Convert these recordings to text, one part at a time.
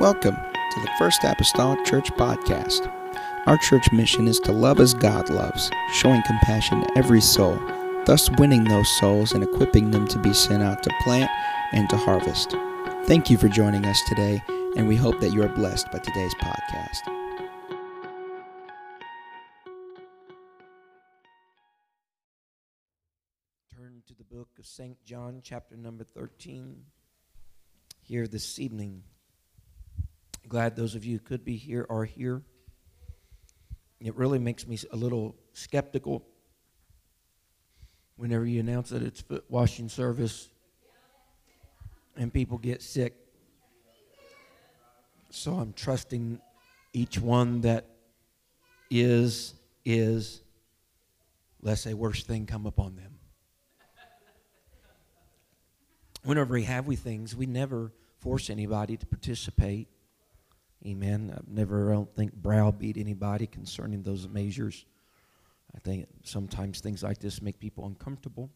Welcome to the First Apostolic Church Podcast. Our church mission is to love as God loves, showing compassion to every soul, thus winning those souls and equipping them to be sent out to plant and to harvest. Thank you for joining us today, and we hope that you are blessed by today's podcast. Turn to the book of St. John, chapter number 13, here this evening. Glad those of you who could be here are here. It really makes me a little skeptical whenever you announce that it's foot washing service and people get sick. So I'm trusting each one that is, is, lest a worse thing come upon them. Whenever we have we things, we never force anybody to participate. Amen. I've never, I don't think, browbeat anybody concerning those measures. I think sometimes things like this make people uncomfortable.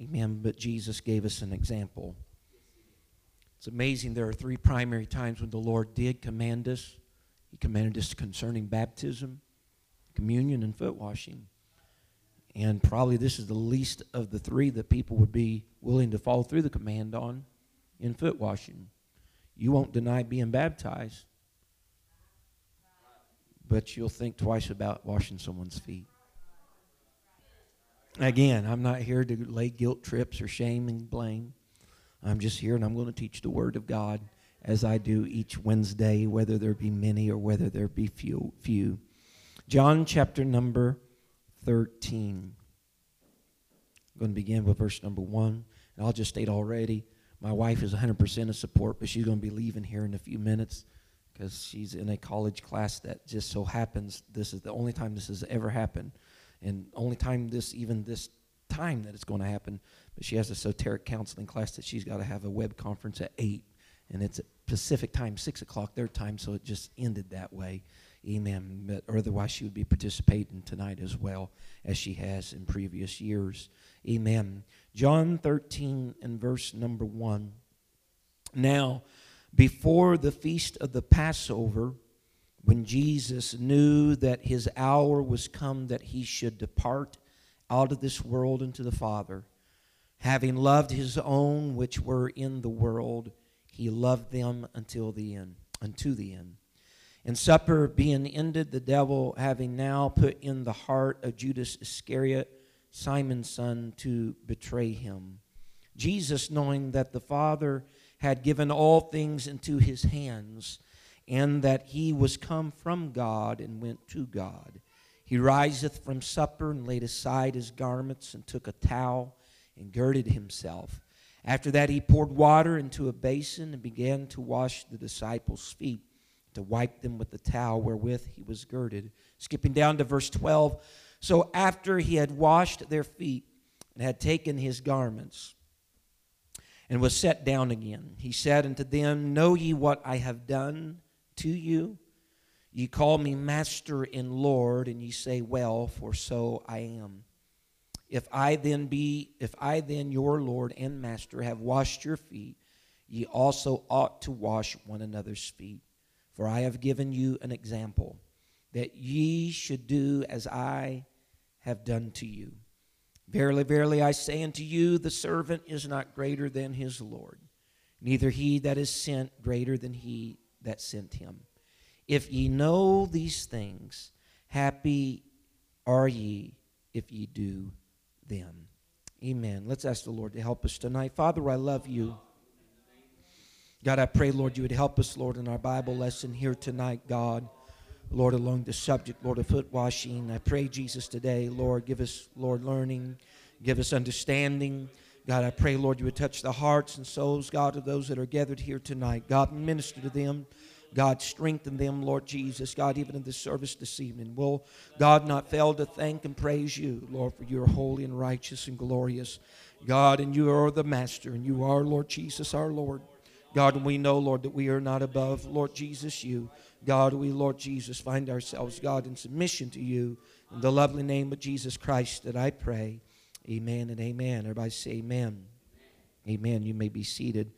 Amen. But Jesus gave us an example. It's amazing. There are three primary times when the Lord did command us. He commanded us concerning baptism, communion, and foot washing. And probably this is the least of the three that people would be willing to follow through the command on in foot washing. You won't deny being baptized but you'll think twice about washing someone's feet. Again, I'm not here to lay guilt trips or shame and blame. I'm just here and I'm going to teach the Word of God as I do each Wednesday, whether there be many or whether there be few. few. John chapter number 13. I'm going to begin with verse number 1. And I'll just state already, my wife is 100% of support, but she's going to be leaving here in a few minutes because she's in a college class that just so happens this is the only time this has ever happened and only time this even this time that it's going to happen but she has a soteric counseling class that she's got to have a web conference at 8 and it's at pacific time 6 o'clock their time so it just ended that way. Amen. But otherwise she would be participating tonight as well as she has in previous years. Amen. John 13 and verse number 1 now before the feast of the Passover, when Jesus knew that his hour was come that he should depart out of this world into the Father, having loved his own which were in the world, he loved them until the end, unto the end. And supper being ended, the devil having now put in the heart of Judas Iscariot, Simon's son, to betray him. Jesus, knowing that the Father had given all things into his hands, and that he was come from God and went to God. He riseth from supper and laid aside his garments and took a towel and girded himself. After that, he poured water into a basin and began to wash the disciples' feet, to wipe them with the towel wherewith he was girded. Skipping down to verse 12. So after he had washed their feet and had taken his garments, and was set down again. He said unto them, Know ye what I have done to you? Ye call me Master and Lord, and ye say, Well, for so I am. If I then be, if I then your Lord and Master have washed your feet, ye also ought to wash one another's feet. For I have given you an example, that ye should do as I have done to you. Verily, verily, I say unto you, the servant is not greater than his Lord, neither he that is sent greater than he that sent him. If ye know these things, happy are ye if ye do them. Amen. Let's ask the Lord to help us tonight. Father, I love you. God, I pray, Lord, you would help us, Lord, in our Bible lesson here tonight, God. Lord, along the subject, Lord, of foot washing. I pray, Jesus, today, Lord, give us, Lord, learning, give us understanding. God, I pray, Lord, you would touch the hearts and souls, God, of those that are gathered here tonight. God, minister to them. God, strengthen them, Lord Jesus. God, even in this service this evening. Will God not fail to thank and praise you, Lord, for you are holy and righteous and glorious. God, and you are the master, and you are, Lord Jesus, our Lord. God, and we know, Lord, that we are not above, Lord Jesus, you. God, we, Lord Jesus, find ourselves, God, in submission to you. In the lovely name of Jesus Christ that I pray. Amen and amen. Everybody say amen. Amen. You may be seated.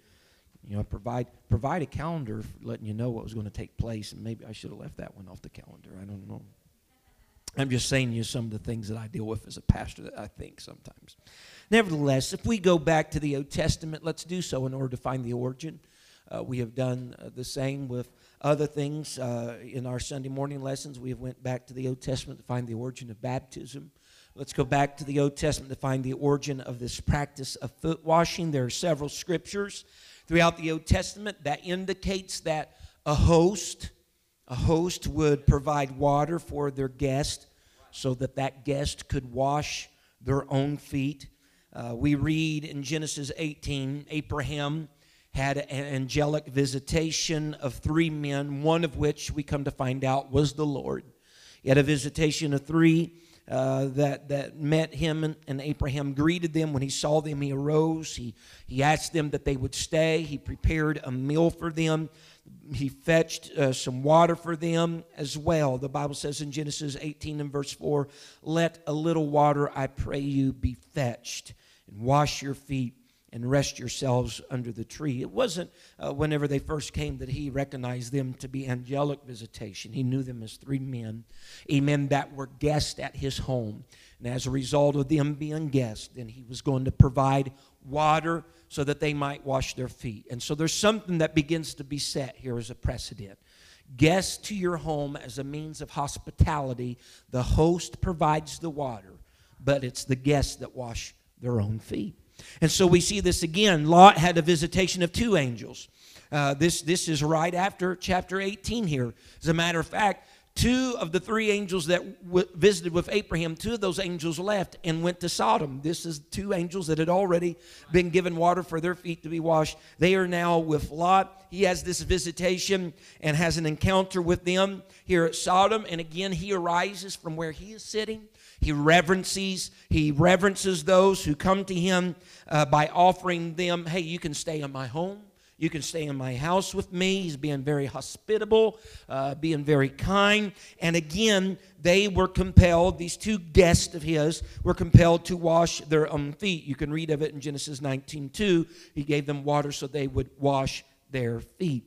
You know, provide provide a calendar letting you know what was going to take place, and maybe I should have left that one off the calendar. I don't know. I'm just saying you some of the things that I deal with as a pastor that I think sometimes. Nevertheless, if we go back to the Old Testament, let's do so in order to find the origin. Uh, we have done uh, the same with other things uh, in our Sunday morning lessons. We have went back to the Old Testament to find the origin of baptism. Let's go back to the Old Testament to find the origin of this practice of foot washing. There are several scriptures throughout the Old Testament that indicates that a host, a host would provide water for their guest so that that guest could wash their own feet. Uh, we read in Genesis 18, Abraham had an angelic visitation of three men, one of which we come to find out was the Lord. He had a visitation of three uh, that, that met him, and, and, Abraham greeted them. When he saw them, he arose. He, he asked them that they would stay. He prepared a meal for them. He fetched uh, some water for them as well. The Bible says in Genesis 18 and verse 4 Let a little water, I pray you, be fetched, and wash your feet and rest yourselves under the tree. It wasn't uh, whenever they first came that he recognized them to be angelic visitation. He knew them as three men, amen, that were guests at his home. And as a result of them being guests, then he was going to provide water so that they might wash their feet. And so there's something that begins to be set here as a precedent. Guests to your home as a means of hospitality, the host provides the water, but it's the guests that wash their own feet. And so we see this again. Lot had a visitation of two angels. Uh, this, this is right after chapter 18 here. As a matter of fact, two of the three angels that w- visited with Abraham, two of those angels left and went to Sodom. This is two angels that had already been given water for their feet to be washed. They are now with Lot. He has this visitation and has an encounter with them here at Sodom. And again, he arises from where he is sitting he reverences, he reverences those who come to him uh, by offering them, hey, you can stay in my home. You can stay in my house with me. He's being very hospitable, uh, being very kind. And again, they were compelled, these two guests of his were compelled to wash their own feet. You can read of it in Genesis 19 2. He gave them water so they would wash their feet.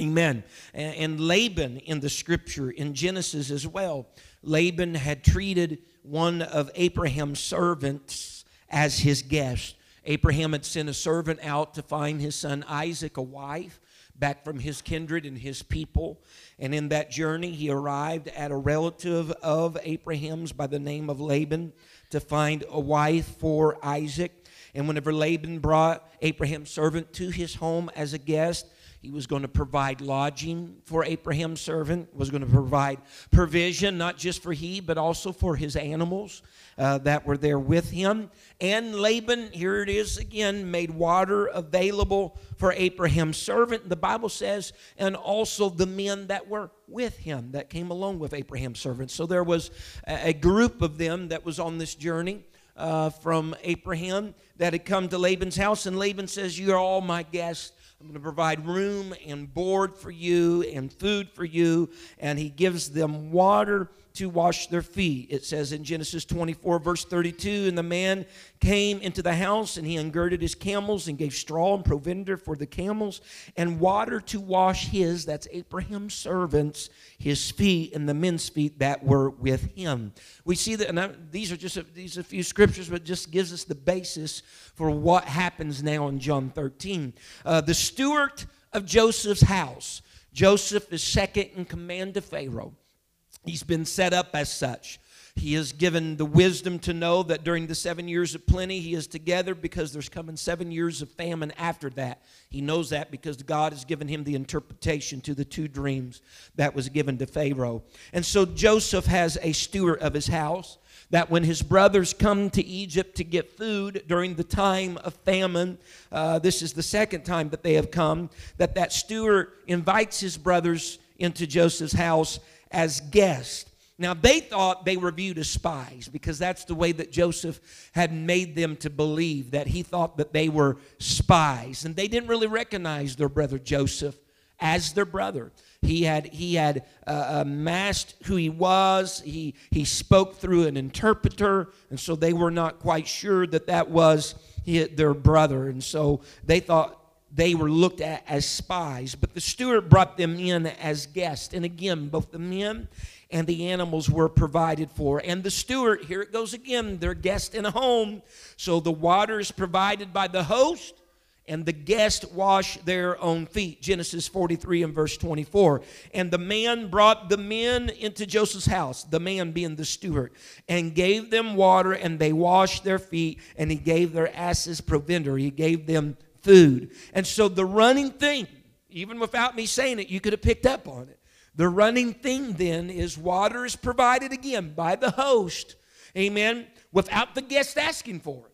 Amen. And Laban in the scripture, in Genesis as well, Laban had treated one of Abraham's servants as his guest. Abraham had sent a servant out to find his son Isaac a wife back from his kindred and his people. And in that journey, he arrived at a relative of Abraham's by the name of Laban to find a wife for Isaac. And whenever Laban brought Abraham's servant to his home as a guest, he was going to provide lodging for Abraham's servant, was going to provide provision, not just for he, but also for his animals uh, that were there with him. And Laban, here it is again, made water available for Abraham's servant. The Bible says, and also the men that were with him, that came along with Abraham's servant. So there was a group of them that was on this journey. Uh, from Abraham that had come to Laban's house, and Laban says, You're all my guests. I'm going to provide room and board for you and food for you. And he gives them water to wash their feet. It says in Genesis 24, verse 32 And the man came into the house, and he ungirded his camels, and gave straw and provender for the camels, and water to wash his, that's Abraham's servants, his feet, and the men's feet that were with him. We see that, and I, these are just a, these are a few scriptures, but just gives us the basis for what happens now in John 13. Uh, the steward of Joseph's house. Joseph is second in command to Pharaoh. He's been set up as such. He is given the wisdom to know that during the seven years of plenty, he is together because there's coming seven years of famine after that. He knows that because God has given him the interpretation to the two dreams that was given to Pharaoh. And so Joseph has a steward of his house that when his brothers come to Egypt to get food during the time of famine, uh, this is the second time that they have come, that that steward invites his brothers into Joseph's house as guests. Now, they thought they were viewed as spies because that's the way that Joseph had made them to believe, that he thought that they were spies. And they didn't really recognize their brother Joseph as their brother. He had, he had uh, masked who he was, he, he spoke through an interpreter, and so they were not quite sure that that was their brother. And so they thought they were looked at as spies, but the steward brought them in as guests. And again, both the men and the animals were provided for. And the steward, here it goes again, they're guests in a home. So the water is provided by the host, and the guest wash their own feet. Genesis 43 and verse 24. And the man brought the men into Joseph's house, the man being the steward, and gave them water, and they washed their feet, and he gave their asses provender. He gave them food. And so the running thing, even without me saying it, you could have picked up on it. The running thing then is water is provided again by the host, amen, without the guest asking for it.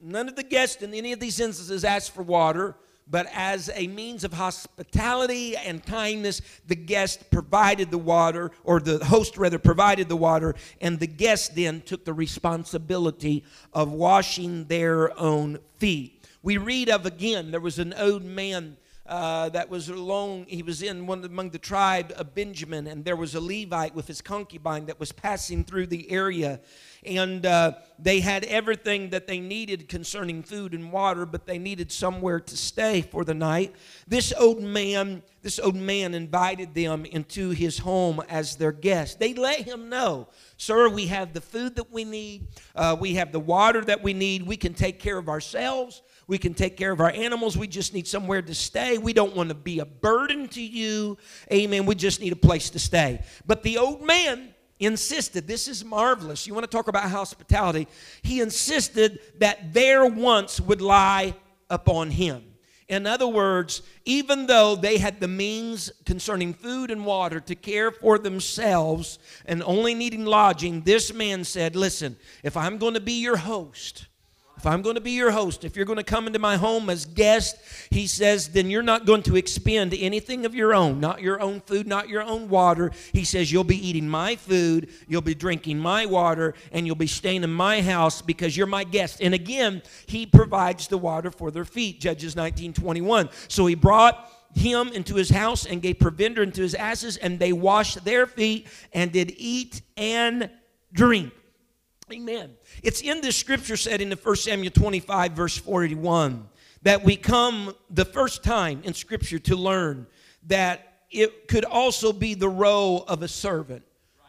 None of the guests in any of these instances asked for water, but as a means of hospitality and kindness, the guest provided the water, or the host rather provided the water, and the guest then took the responsibility of washing their own feet. We read of again, there was an old man uh, that was alone. He was in one among the tribe of Benjamin, and there was a Levite with his concubine that was passing through the area. And uh, they had everything that they needed concerning food and water, but they needed somewhere to stay for the night. This old man, this old man invited them into his home as their guest. They let him know, sir, we have the food that we need, uh, we have the water that we need, we can take care of ourselves. We can take care of our animals. We just need somewhere to stay. We don't want to be a burden to you. Amen. We just need a place to stay. But the old man insisted, this is marvelous. You want to talk about hospitality? He insisted that their wants would lie upon him. In other words, even though they had the means concerning food and water to care for themselves and only needing lodging, this man said, Listen, if I'm going to be your host, if I'm going to be your host, if you're going to come into my home as guest, he says, then you're not going to expend anything of your own, not your own food, not your own water. He says, you'll be eating my food, you'll be drinking my water, and you'll be staying in my house because you're my guest. And again, he provides the water for their feet, Judges 19 21. So he brought him into his house and gave provender into his asses, and they washed their feet and did eat and drink. Amen. It's in this scripture setting in 1 Samuel 25, verse 41, that we come the first time in scripture to learn that it could also be the role of a servant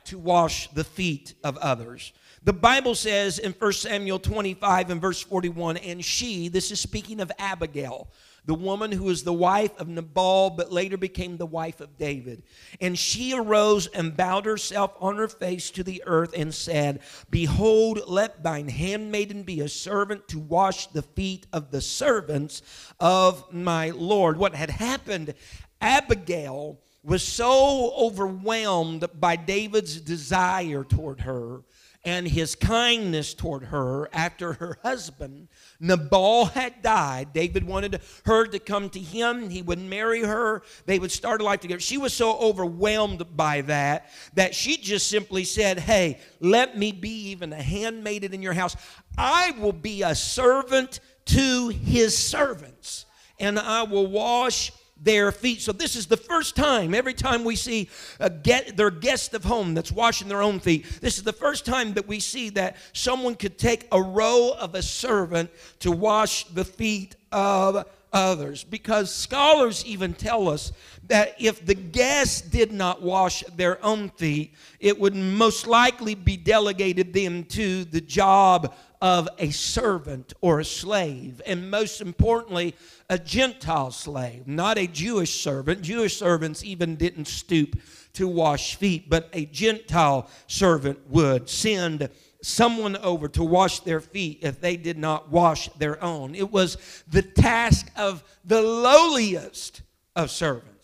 to wash the feet of others. The Bible says in 1 Samuel 25 and verse 41, and she, this is speaking of Abigail, the woman who was the wife of Nabal, but later became the wife of David. And she arose and bowed herself on her face to the earth and said, Behold, let thine handmaiden be a servant to wash the feet of the servants of my Lord. What had happened, Abigail was so overwhelmed by David's desire toward her and his kindness toward her after her husband, Nabal, had died. David wanted her to come to him. He would marry her. They would start a life together. She was so overwhelmed by that that she just simply said, Hey, let me be even a handmaiden in your house. I will be a servant to his servants, and I will wash their feet. So this is the first time, every time we see a get, their guest of home that's washing their own feet, this is the first time that we see that someone could take a row of a servant to wash the feet of others. Because scholars even tell us that if the guest did not wash their own feet, it would most likely be delegated them to the job of a servant or a slave. And most importantly, a Gentile slave, not a Jewish servant. Jewish servants even didn't stoop to wash feet, but a Gentile servant would send someone over to wash their feet if they did not wash their own. It was the task of the lowliest of servants.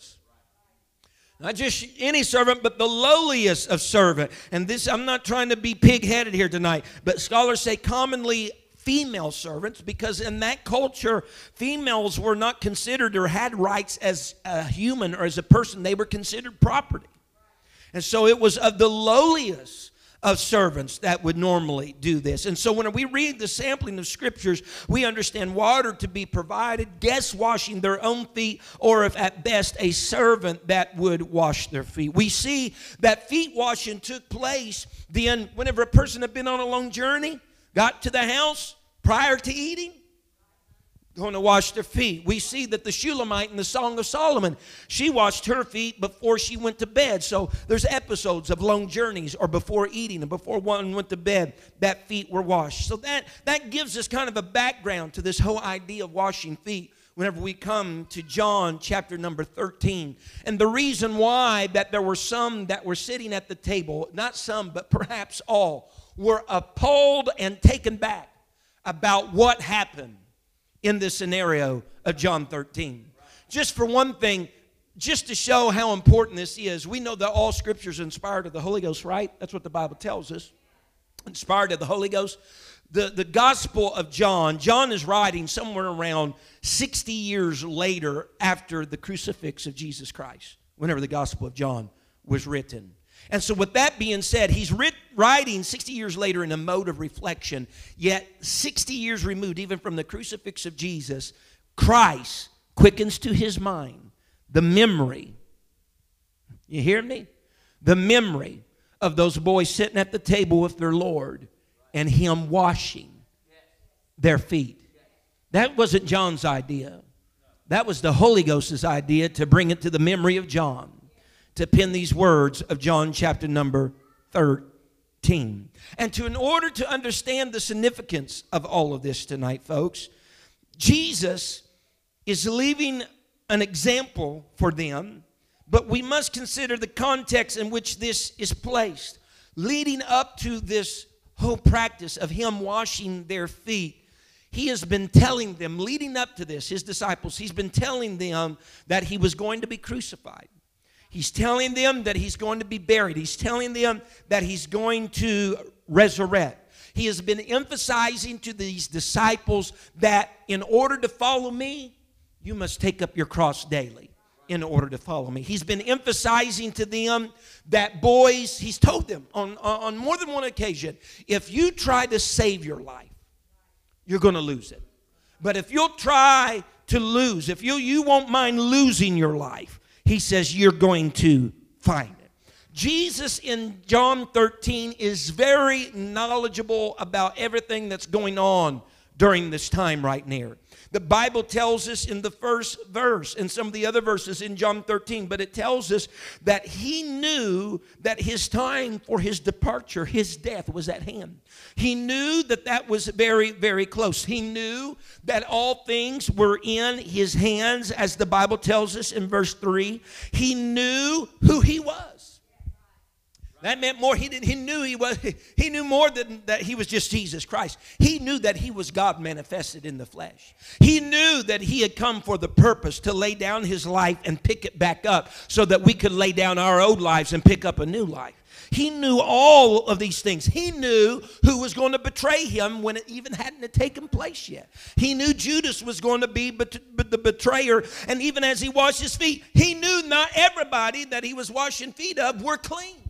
Not just any servant, but the lowliest of servant. And this, I'm not trying to be pig headed here tonight, but scholars say commonly female servants because in that culture, females were not considered or had rights as a human or as a person, they were considered property. And so it was of the lowliest of servants that would normally do this. And so when we read the sampling of scriptures, we understand water to be provided, guests washing their own feet, or if at best a servant that would wash their feet. We see that feet washing took place then whenever a person had been on a long journey got to the house prior to eating, going to wash their feet. We see that the Shulamite in the Song of Solomon, she washed her feet before she went to bed. So there's episodes of long journeys or before eating and before one went to bed, that feet were washed. So that, that gives us kind of a background to this whole idea of washing feet whenever we come to John chapter number 13. And the reason why that there were some that were sitting at the table, not some, but perhaps all, were appalled and taken back about what happened in this scenario of John 13. Just for one thing, just to show how important this is, we know that all scripture is inspired of the Holy Ghost, right? That's what the Bible tells us. Inspired of the Holy Ghost. The, the Gospel of John, John is writing somewhere around 60 years later after the crucifix of Jesus Christ, whenever the Gospel of John was written. And so, with that being said, he's writ- writing 60 years later in a mode of reflection, yet 60 years removed, even from the crucifix of Jesus, Christ quickens to his mind the memory. You hear me? The memory of those boys sitting at the table with their Lord and him washing their feet. That wasn't John's idea. That was the Holy Ghost's idea to bring it to the memory of John to pen these words of John chapter number 13. And to in order to understand the significance of all of this tonight, folks, Jesus is leaving an example for them, but we must consider the context in which this is placed. Leading up to this whole practice of him washing their feet, he has been telling them, leading up to this, his disciples, he's been telling them that he was going to be crucified. He's telling them that he's going to be buried. He's telling them that he's going to resurrect. He has been emphasizing to these disciples that in order to follow me, you must take up your cross daily in order to follow me. He's been emphasizing to them that boys, he's told them on, on more than one occasion, if you try to save your life, you're going to lose it. But if you'll try to lose, if you, you won't mind losing your life, he says, You're going to find it. Jesus in John 13 is very knowledgeable about everything that's going on during this time right near. The Bible tells us in the first verse and some of the other verses in John 13, but it tells us that he knew that his time for his departure, his death, was at hand. He knew that that was very, very close. He knew that all things were in his hands, as the Bible tells us in verse 3. He knew who he was. That meant more. He, did, he knew he was. He knew more than that he was just Jesus Christ. He knew that he was God manifested in the flesh. He knew that he had come for the purpose to lay down his life and pick it back up, so that we could lay down our old lives and pick up a new life. He knew all of these things. He knew who was going to betray him when it even hadn't taken place yet. He knew Judas was going to be the betrayer. And even as he washed his feet, he knew not everybody that he was washing feet of were clean.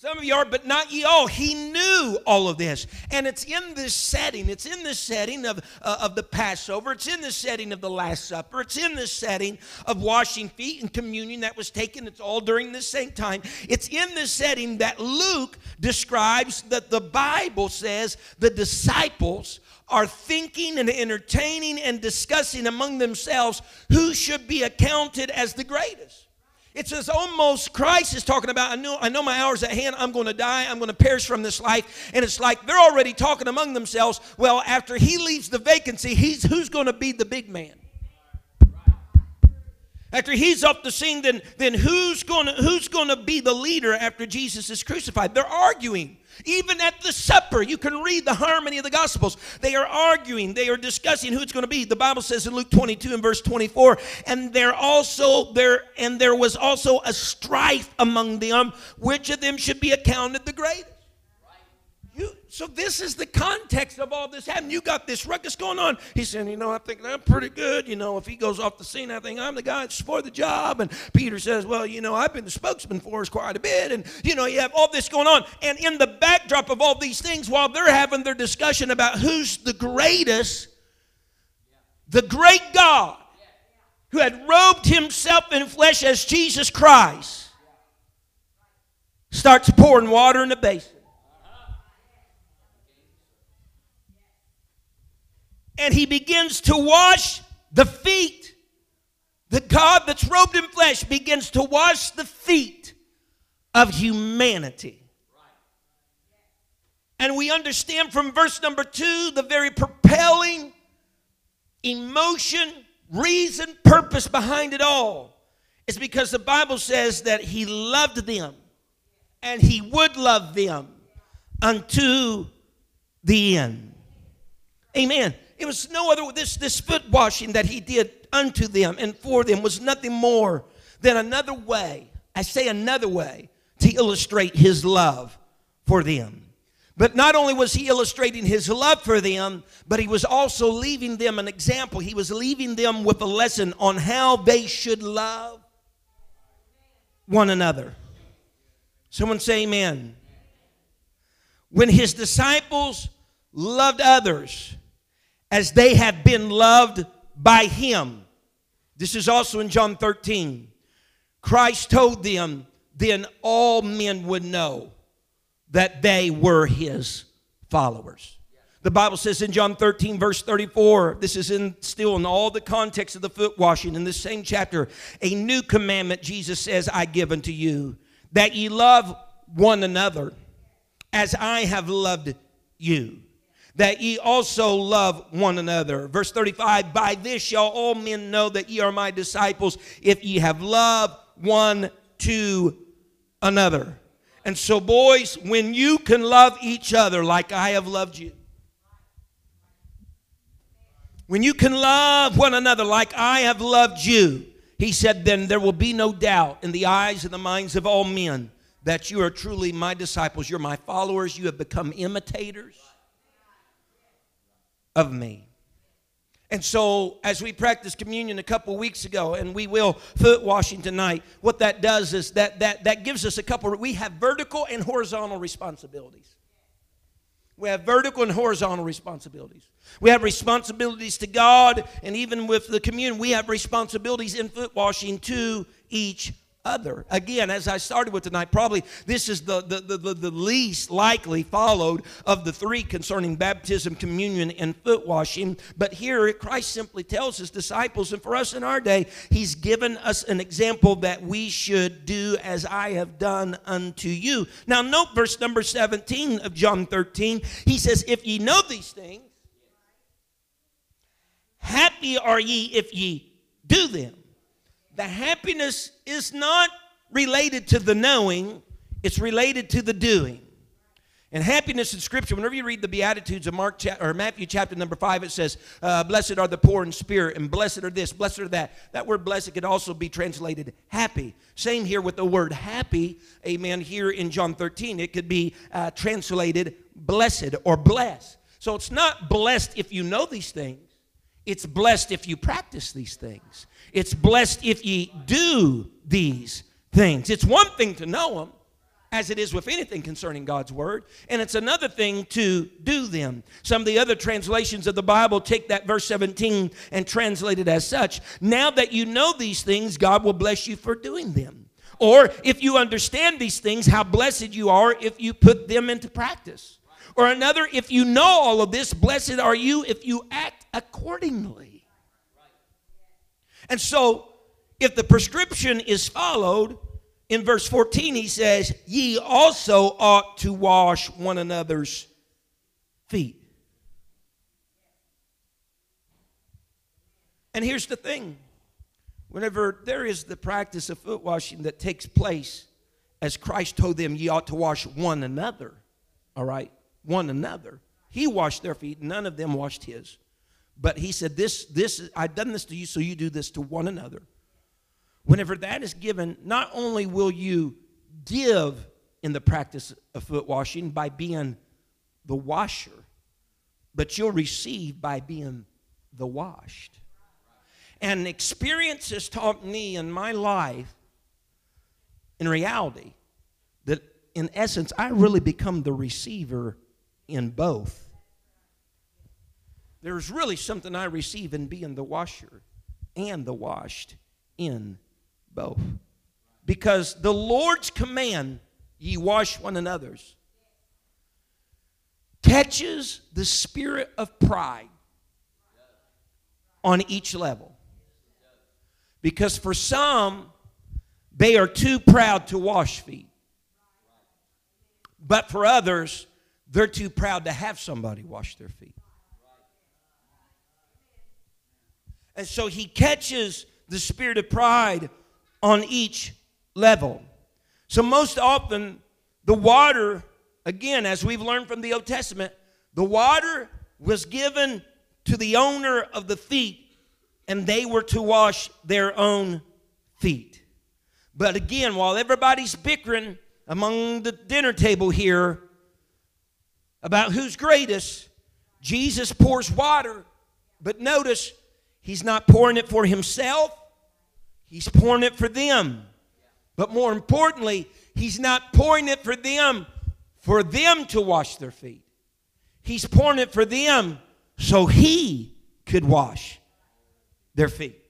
Some of you are, but not ye all. He knew all of this. And it's in this setting. It's in this setting of, uh, of the Passover. It's in the setting of the Last Supper. It's in the setting of washing feet and communion that was taken. It's all during the same time. It's in the setting that Luke describes that the Bible says the disciples are thinking and entertaining and discussing among themselves who should be accounted as the greatest. It's as almost Christ is talking about, I know, I know my hour's at hand, I'm going to die, I'm going to perish from this life. And it's like they're already talking among themselves, well, after he leaves the vacancy, he's who's going to be the big man? After he's off the scene, then, then who's to who's to be the leader after Jesus is crucified? They're arguing. Even at the supper, you can read the harmony of the Gospels. They are arguing, they are discussing who it's going to be. The Bible says in Luke 22 and verse 24, and there also there and there was also a strife among them, which of them should be accounted the greatest. So this is the context of all this happening. You got this ruckus going on. He's saying, you know, I think I'm pretty good. You know, if he goes off the scene, I think I'm the guy that's for the job. And Peter says, well, you know, I've been the spokesman for us quite a bit. And, you know, you have all this going on. And in the backdrop of all these things, while they're having their discussion about who's the greatest, the great God who had robed himself in flesh as Jesus Christ starts pouring water in the basin. And he begins to wash the feet. The God that's robed in flesh begins to wash the feet of humanity. And we understand from verse number two the very propelling emotion, reason, purpose behind it all. It's because the Bible says that he loved them and he would love them unto the end. Amen. It was no other this this foot washing that he did unto them and for them was nothing more than another way. I say another way to illustrate his love for them. But not only was he illustrating his love for them, but he was also leaving them an example. He was leaving them with a lesson on how they should love one another. Someone say amen. When his disciples loved others as they have been loved by him, this is also in John 13. Christ told them, then all men would know that they were his followers. The Bible says in John 13, verse 34, this is in still in all the context of the foot washing in this same chapter. A new commandment, Jesus says, I give unto you, that ye love one another as I have loved you, that ye also love one another. Verse 35 By this shall all men know that ye are my disciples, if ye have love one to another. And so, boys, when you can love each other like I have loved you, when you can love one another like I have loved you, he said, then there will be no doubt in the eyes and the minds of all men that you are truly my disciples. You're my followers. You have become imitators of me. And so, as we practiced communion a couple weeks ago, and we will foot washing tonight, what that does is that that that gives us a couple. We have vertical and horizontal responsibilities. We have vertical and horizontal responsibilities. We have responsibilities to God, and even with the communion, we have responsibilities in foot washing to each other. Again, as I started with tonight, probably this is the, the, the, the, least likely followed of the three concerning baptism, communion, and foot washing. But here, Christ simply tells his disciples, and for us in our day, he's given us an example that we should do as I have done unto you. Now, note verse number 17 of John 13. He says, If ye know these things, happy are ye if ye do them the happiness is not related to the knowing, it's related to the doing. And happiness in Scripture, whenever you read the Beatitudes of Mark cha- or Matthew chapter number five, it says, uh, "Blessed are the poor in spirit, and blessed are this, blessed are that." That word "blessed" could also be translated "happy." Same here with the word "happy." Amen. Here in John 13, it could be uh, translated "blessed" or "blessed." So it's not blessed if you know these things; it's blessed if you practice these things. It's blessed if ye do these things. It's one thing to know them, as it is with anything concerning God's word, and it's another thing to do them. Some of the other translations of the Bible take that verse 17 and translate it as such. Now that you know these things, God will bless you for doing them. Or if you understand these things, how blessed you are if you put them into practice. Or another, if you know all of this, blessed are you if you act accordingly. And so, if the prescription is followed, in verse 14 he says, Ye also ought to wash one another's feet. And here's the thing whenever there is the practice of foot washing that takes place, as Christ told them, ye ought to wash one another, all right? One another. He washed their feet, none of them washed his. But he said, This, this, I've done this to you, so you do this to one another. Whenever that is given, not only will you give in the practice of foot washing by being the washer, but you'll receive by being the washed. And experience has taught me in my life, in reality, that in essence, I really become the receiver in both. There's really something I receive in being the washer and the washed in both. Because the Lord's command, ye wash one another's, catches the spirit of pride on each level. Because for some, they are too proud to wash feet. But for others, they're too proud to have somebody wash their feet. And so he catches the spirit of pride on each level. So, most often, the water, again, as we've learned from the Old Testament, the water was given to the owner of the feet, and they were to wash their own feet. But again, while everybody's bickering among the dinner table here about who's greatest, Jesus pours water, but notice he's not pouring it for himself, he's pouring it for them. But more importantly, he's not pouring it for them for them to wash their feet. He's pouring it for them so he could wash their feet.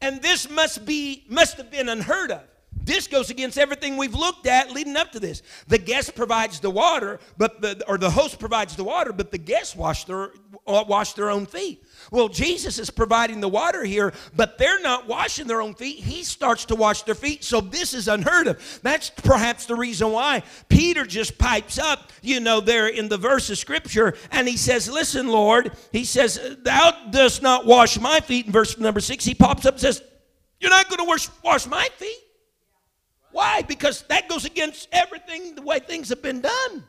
And this must be must have been unheard of. This goes against everything we've looked at leading up to this. The guest provides the water, but the, or the host provides the water, but the guests wash their uh, wash their own feet. Well, Jesus is providing the water here, but they're not washing their own feet. He starts to wash their feet. So this is unheard of. That's perhaps the reason why Peter just pipes up, you know, there in the verse of scripture, and he says, Listen, Lord, he says, Thou dost not wash my feet. In verse number six, he pops up and says, You're not going to wash, wash my feet. Why? Because that goes against everything, the way things have been done.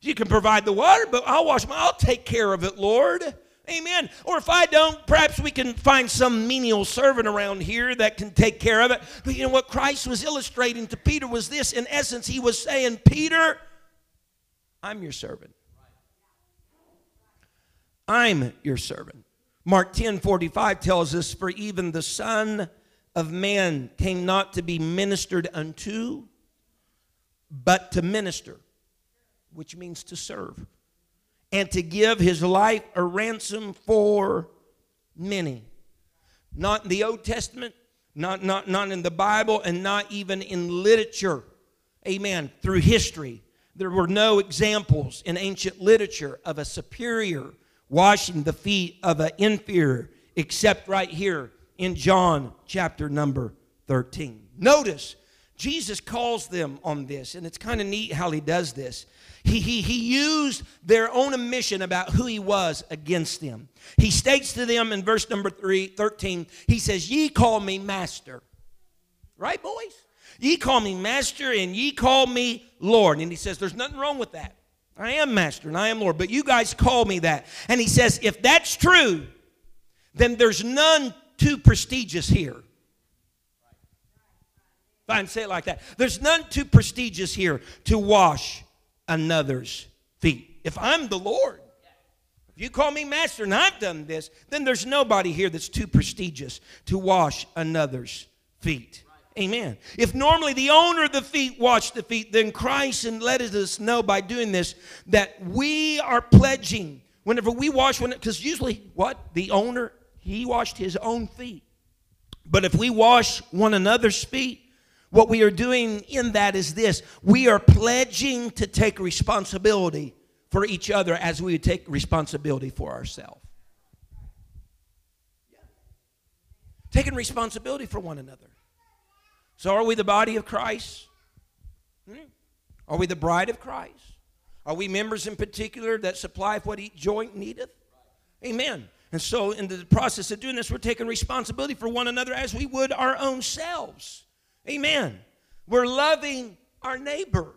You can provide the water, but I'll wash my, I'll take care of it, Lord. Amen. Or if I don't, perhaps we can find some menial servant around here that can take care of it. But you know what Christ was illustrating to Peter was this. In essence, he was saying, Peter, I'm your servant. I'm your servant. Mark 10 45 tells us, For even the Son of man came not to be ministered unto, but to minister, which means to serve, and to give his life a ransom for many. Not in the Old Testament, not, not, not in the Bible, and not even in literature. Amen. Through history, there were no examples in ancient literature of a superior washing the feet of an inferior, except right here in John chapter number 13. Notice, Jesus calls them on this, and it's kind of neat how he does this. He, he, he used their own admission about who he was against them. He states to them in verse number three, 13, he says, Ye call me master. Right, boys? Ye call me master, and ye call me Lord. And he says, There's nothing wrong with that. I am master and I am Lord, but you guys call me that. And he says, If that's true, then there's none too prestigious here. If I say it like that. There's none too prestigious here to wash another's feet. If I'm the Lord, if you call me master and I've done this, then there's nobody here that's too prestigious to wash another's feet. Amen. If normally the owner of the feet washed the feet, then Christ and let us know by doing this that we are pledging whenever we wash one because usually what the owner he washed his own feet. But if we wash one another's feet, what we are doing in that is this we are pledging to take responsibility for each other as we take responsibility for ourselves. Taking responsibility for one another. So, are we the body of Christ? Hmm? Are we the bride of Christ? Are we members in particular that supply what each joint needeth? Amen. And so, in the process of doing this, we're taking responsibility for one another as we would our own selves. Amen. We're loving our neighbor.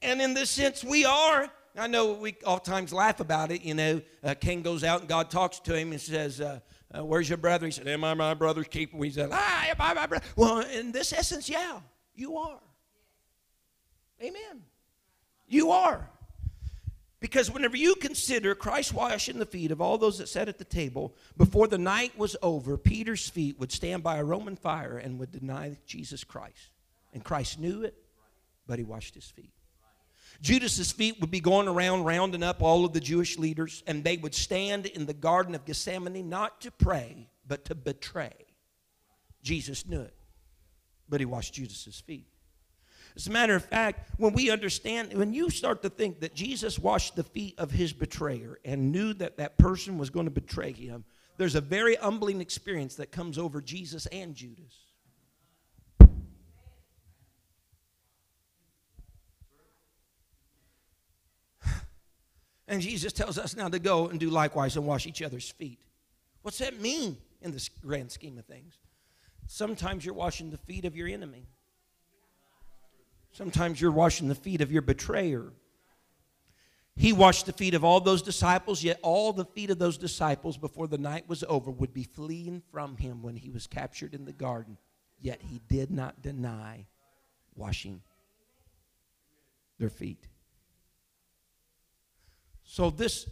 And in this sense, we are. I know we oftentimes laugh about it. You know, uh, Cain goes out and God talks to him and says, uh, uh, Where's your brother? He said, Am I my brother's keeper? He said, Ah, am I my brother? Well, in this essence, yeah, you are. Amen. You are. Because whenever you consider Christ washing the feet of all those that sat at the table, before the night was over, Peter's feet would stand by a Roman fire and would deny Jesus Christ. And Christ knew it, but he washed his feet. Judas's feet would be going around rounding up all of the Jewish leaders, and they would stand in the Garden of Gethsemane not to pray, but to betray. Jesus knew it, but he washed Judas's feet. As a matter of fact, when we understand, when you start to think that Jesus washed the feet of his betrayer and knew that that person was going to betray him, there's a very humbling experience that comes over Jesus and Judas. And Jesus tells us now to go and do likewise and wash each other's feet. What's that mean in the grand scheme of things? Sometimes you're washing the feet of your enemy. Sometimes you're washing the feet of your betrayer. He washed the feet of all those disciples, yet all the feet of those disciples before the night was over would be fleeing from him when he was captured in the garden. Yet he did not deny washing their feet. So this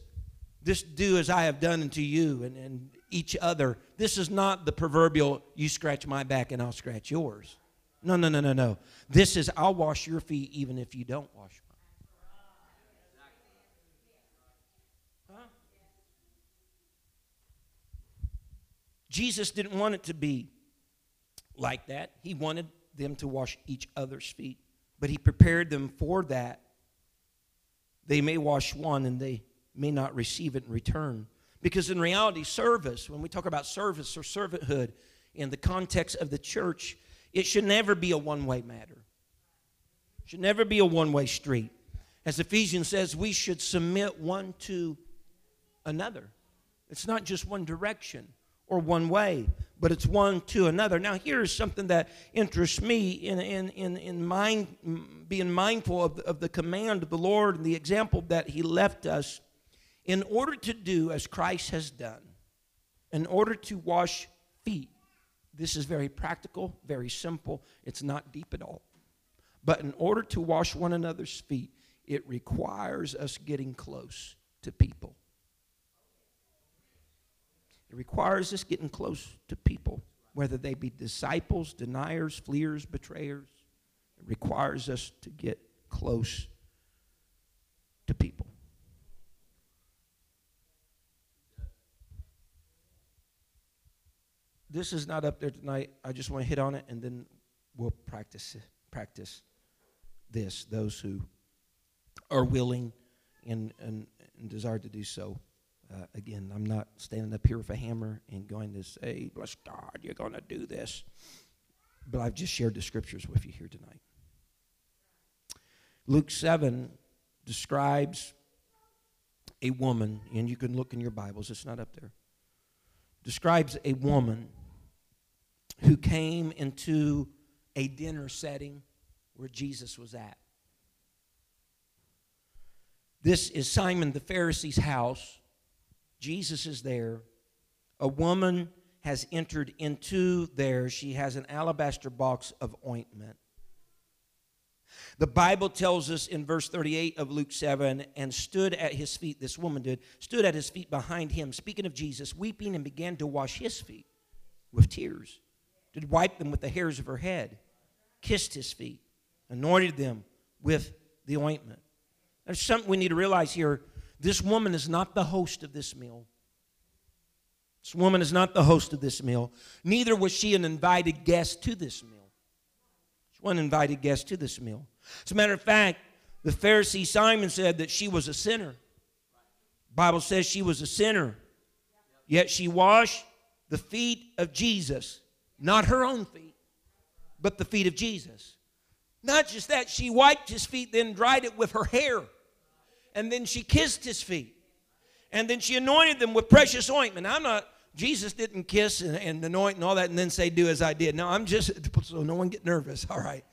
this do as I have done unto you and, and each other. This is not the proverbial you scratch my back and I'll scratch yours. No, no, no, no, no. This is I'll wash your feet even if you don't wash mine. Huh? Jesus didn't want it to be like that. He wanted them to wash each other's feet, but he prepared them for that they may wash one and they may not receive it in return. Because in reality, service, when we talk about service or servanthood in the context of the church, it should never be a one way matter. It should never be a one way street. As Ephesians says, we should submit one to another. It's not just one direction or one way, but it's one to another. Now, here's something that interests me in, in, in, in mind, being mindful of, of the command of the Lord and the example that He left us. In order to do as Christ has done, in order to wash feet, this is very practical, very simple, it's not deep at all. But in order to wash one another's feet, it requires us getting close to people. It requires us getting close to people, whether they be disciples, deniers, fleers, betrayers. It requires us to get close to people. This is not up there tonight. I just want to hit on it and then we'll practice practice this those who are willing and, and, and desire to do so uh, again, I'm not standing up here with a hammer and going to say, bless God, you're going to do this. But I've just shared the scriptures with you here tonight. Luke 7 describes a woman, and you can look in your Bibles, it's not up there. Describes a woman who came into a dinner setting where Jesus was at. This is Simon the Pharisee's house. Jesus is there. A woman has entered into there. She has an alabaster box of ointment. The Bible tells us in verse 38 of Luke 7 and stood at his feet, this woman did, stood at his feet behind him, speaking of Jesus, weeping and began to wash his feet with tears, did wipe them with the hairs of her head, kissed his feet, anointed them with the ointment. There's something we need to realize here this woman is not the host of this meal. This woman is not the host of this meal. Neither was she an invited guest to this meal. She invited guest to this meal. As a matter of fact, the Pharisee Simon said that she was a sinner. Bible says she was a sinner. Yet she washed the feet of Jesus, not her own feet, but the feet of Jesus. Not just that, she wiped his feet, then dried it with her hair and then she kissed his feet. And then she anointed them with precious ointment. I'm not, Jesus didn't kiss and, and anoint and all that and then say, Do as I did. No, I'm just, so no one get nervous. All right.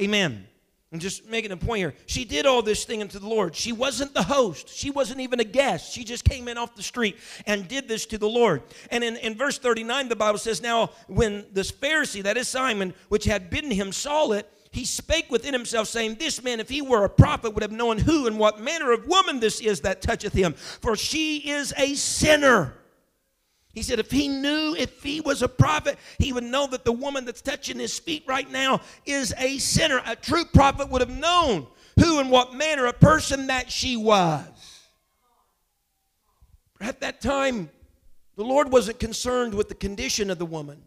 Amen. I'm just making a point here. She did all this thing unto the Lord. She wasn't the host. She wasn't even a guest. She just came in off the street and did this to the Lord. And in, in verse 39, the Bible says, Now, when this Pharisee, that is Simon, which had bidden him, saw it, he spake within himself, saying, This man, if he were a prophet, would have known who and what manner of woman this is that toucheth him, for she is a sinner. He said, if he knew, if he was a prophet, he would know that the woman that's touching his feet right now is a sinner. A true prophet would have known who and what manner of person that she was. At that time, the Lord wasn't concerned with the condition of the woman,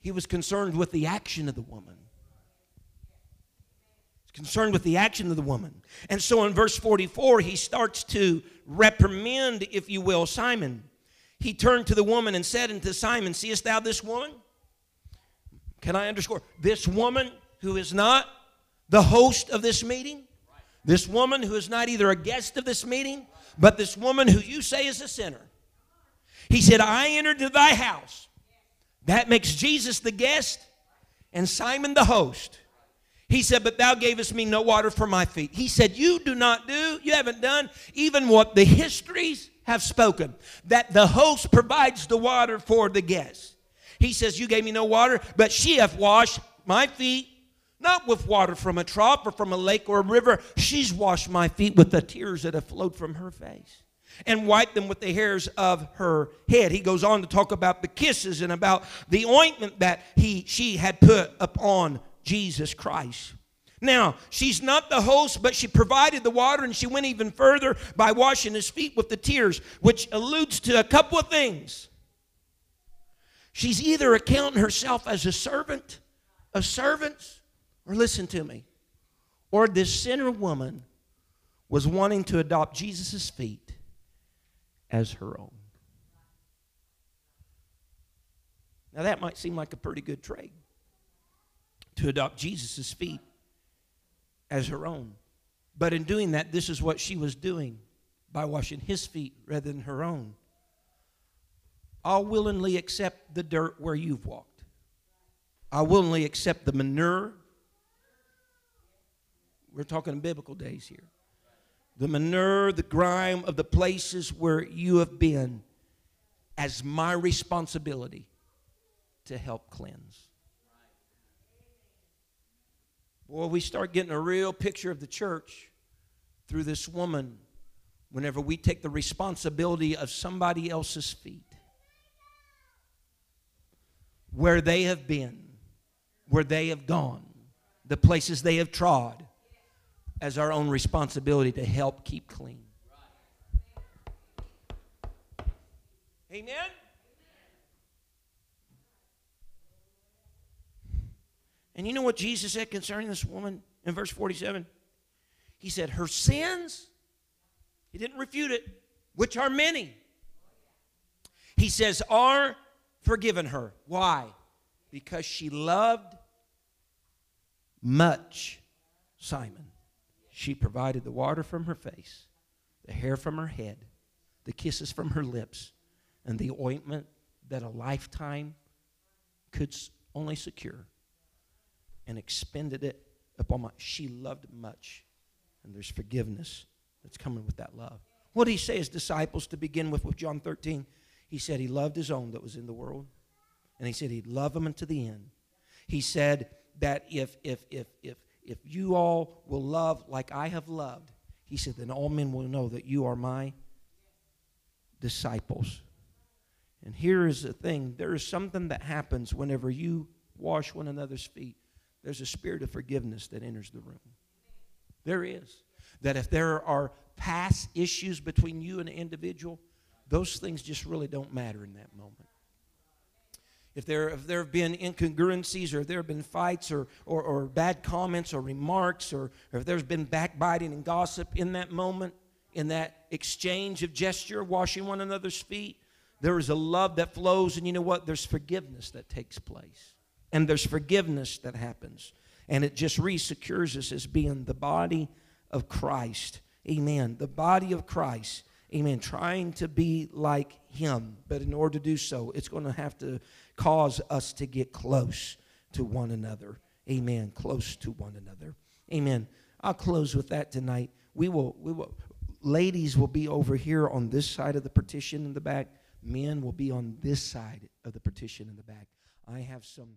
He was concerned with the action of the woman concerned with the action of the woman. And so in verse 44, he starts to reprimand, if you will, Simon. He turned to the woman and said unto Simon, Seest thou this woman? Can I underscore? This woman who is not the host of this meeting, this woman who is not either a guest of this meeting, but this woman who you say is a sinner. He said, I entered to thy house. That makes Jesus the guest and Simon the host. He said, But thou gavest me no water for my feet. He said, You do not do, you haven't done even what the histories have spoken that the host provides the water for the guest. He says, You gave me no water, but she hath washed my feet, not with water from a trough or from a lake or a river. She's washed my feet with the tears that have flowed from her face and wiped them with the hairs of her head. He goes on to talk about the kisses and about the ointment that he she had put upon Jesus Christ. Now, she's not the host, but she provided the water and she went even further by washing his feet with the tears, which alludes to a couple of things. She's either accounting herself as a servant of servants, or listen to me, or this sinner woman was wanting to adopt Jesus' feet as her own. Now, that might seem like a pretty good trade to adopt Jesus' feet as her own. But in doing that, this is what she was doing by washing his feet rather than her own. I'll willingly accept the dirt where you've walked. I'll willingly accept the manure. We're talking biblical days here. The manure, the grime of the places where you have been as my responsibility to help cleanse. Boy, we start getting a real picture of the church through this woman whenever we take the responsibility of somebody else's feet. Where they have been, where they have gone, the places they have trod, as our own responsibility to help keep clean. Amen? And you know what Jesus said concerning this woman in verse 47? He said, Her sins, he didn't refute it, which are many. He says, are forgiven her. Why? Because she loved much Simon. She provided the water from her face, the hair from her head, the kisses from her lips, and the ointment that a lifetime could only secure and expended it upon my. She loved much. And there's forgiveness that's coming with that love. What did he say his disciples to begin with with John 13? He said he loved his own that was in the world. And he said he'd love them unto the end. He said that if if if if if you all will love like I have loved, he said, then all men will know that you are my disciples. And here is the thing there is something that happens whenever you wash one another's feet there's a spirit of forgiveness that enters the room. There is. That if there are past issues between you and an individual, those things just really don't matter in that moment. If there, if there have been incongruencies or if there have been fights or, or, or bad comments or remarks or, or if there's been backbiting and gossip in that moment, in that exchange of gesture, washing one another's feet, there is a love that flows, and you know what? There's forgiveness that takes place and there's forgiveness that happens. And it just resecures us as being the body of Christ. Amen. The body of Christ. Amen. Trying to be like Him. But in order to do so, it's going to have to cause us to get close to one another. Amen. Close to one another. Amen. I'll close with that tonight. We will, we will, ladies will be over here on this side of the partition in the back. Men will be on this side of the partition in the back. I have some